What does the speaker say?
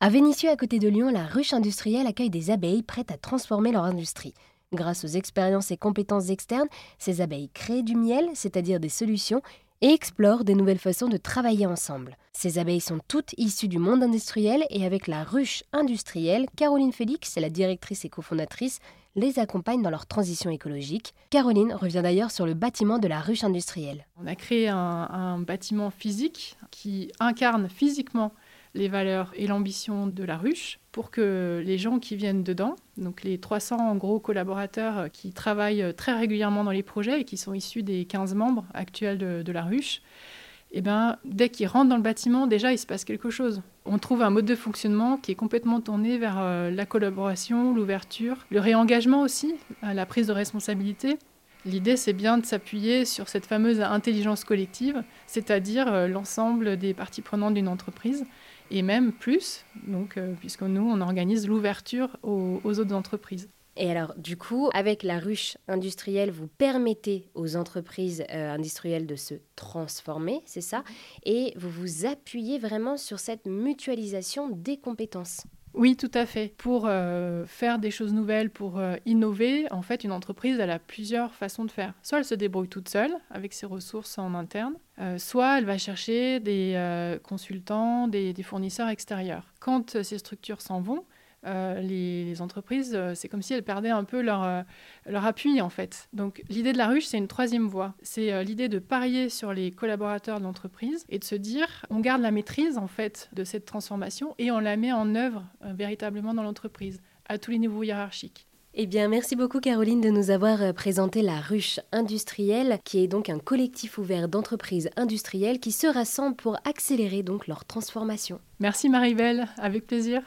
À Vénissieux, à côté de Lyon, la ruche industrielle accueille des abeilles prêtes à transformer leur industrie. Grâce aux expériences et compétences externes, ces abeilles créent du miel, c'est-à-dire des solutions, et explorent des nouvelles façons de travailler ensemble. Ces abeilles sont toutes issues du monde industriel et avec la ruche industrielle, Caroline Félix, la directrice et cofondatrice, les accompagne dans leur transition écologique. Caroline revient d'ailleurs sur le bâtiment de la ruche industrielle. On a créé un, un bâtiment physique qui incarne physiquement les valeurs et l'ambition de la ruche pour que les gens qui viennent dedans, donc les 300 en gros collaborateurs qui travaillent très régulièrement dans les projets et qui sont issus des 15 membres actuels de, la ruche, eh ben, dès qu'ils rentrent dans le bâtiment, déjà, il se passe quelque chose. On trouve un mode de fonctionnement qui est complètement tourné vers euh, la collaboration, l'ouverture, le réengagement aussi, la prise de responsabilité. L'idée, c'est bien de s'appuyer sur cette fameuse intelligence collective, c'est-à-dire euh, l'ensemble des parties prenantes d'une entreprise, et même plus, donc, euh, puisque nous, on organise l'ouverture aux, autres entreprises. Et alors, du coup, avec la ruche industrielle, vous permettez aux entreprises euh, industrielles de se transformer, c'est ça? Et vous vous appuyez vraiment sur cette mutualisation des compétences. Oui, tout à fait. Pour euh, faire des choses nouvelles, pour innover, en fait, une entreprise, elle a plusieurs façons de faire. Soit elle se débrouille toute seule avec ses ressources en interne, euh, soit elle va chercher des euh, consultants, des, fournisseurs extérieurs. Quand euh, ces structures s'en vont, les, entreprises, c'est comme si elles perdaient un peu leur, leur appui en fait. Donc l'idée de la ruche, c'est une troisième voie. C'est l'idée de parier sur les collaborateurs de l'entreprise et de se dire, on garde la maîtrise en fait de cette transformation et on la met en œuvre véritablement dans l'entreprise à tous les niveaux hiérarchiques. Eh bien, merci beaucoup Caroline de nous avoir euh, présenté la ruche industrielle, qui est donc un collectif ouvert d'entreprises industrielles qui se rassemblent pour accélérer donc leur transformation. Merci Maribel, avec plaisir.